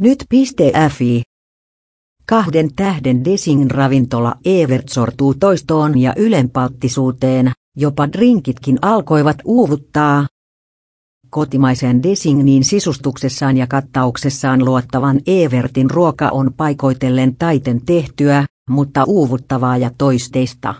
Nyt.fi. Kahden tähden Desingin ravintola Evert sortuu toistoon ja ylenpalttisuuteen, jopa drinkitkin alkoivat uuvuttaa. Kotimaisen Desingin niin sisustuksessaan ja kattauksessaan luottavan Evertin ruoka on paikoitellen taiten tehtyä, mutta uuvuttavaa ja toisteista.